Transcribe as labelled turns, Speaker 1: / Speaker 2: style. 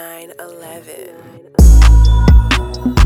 Speaker 1: 9 11.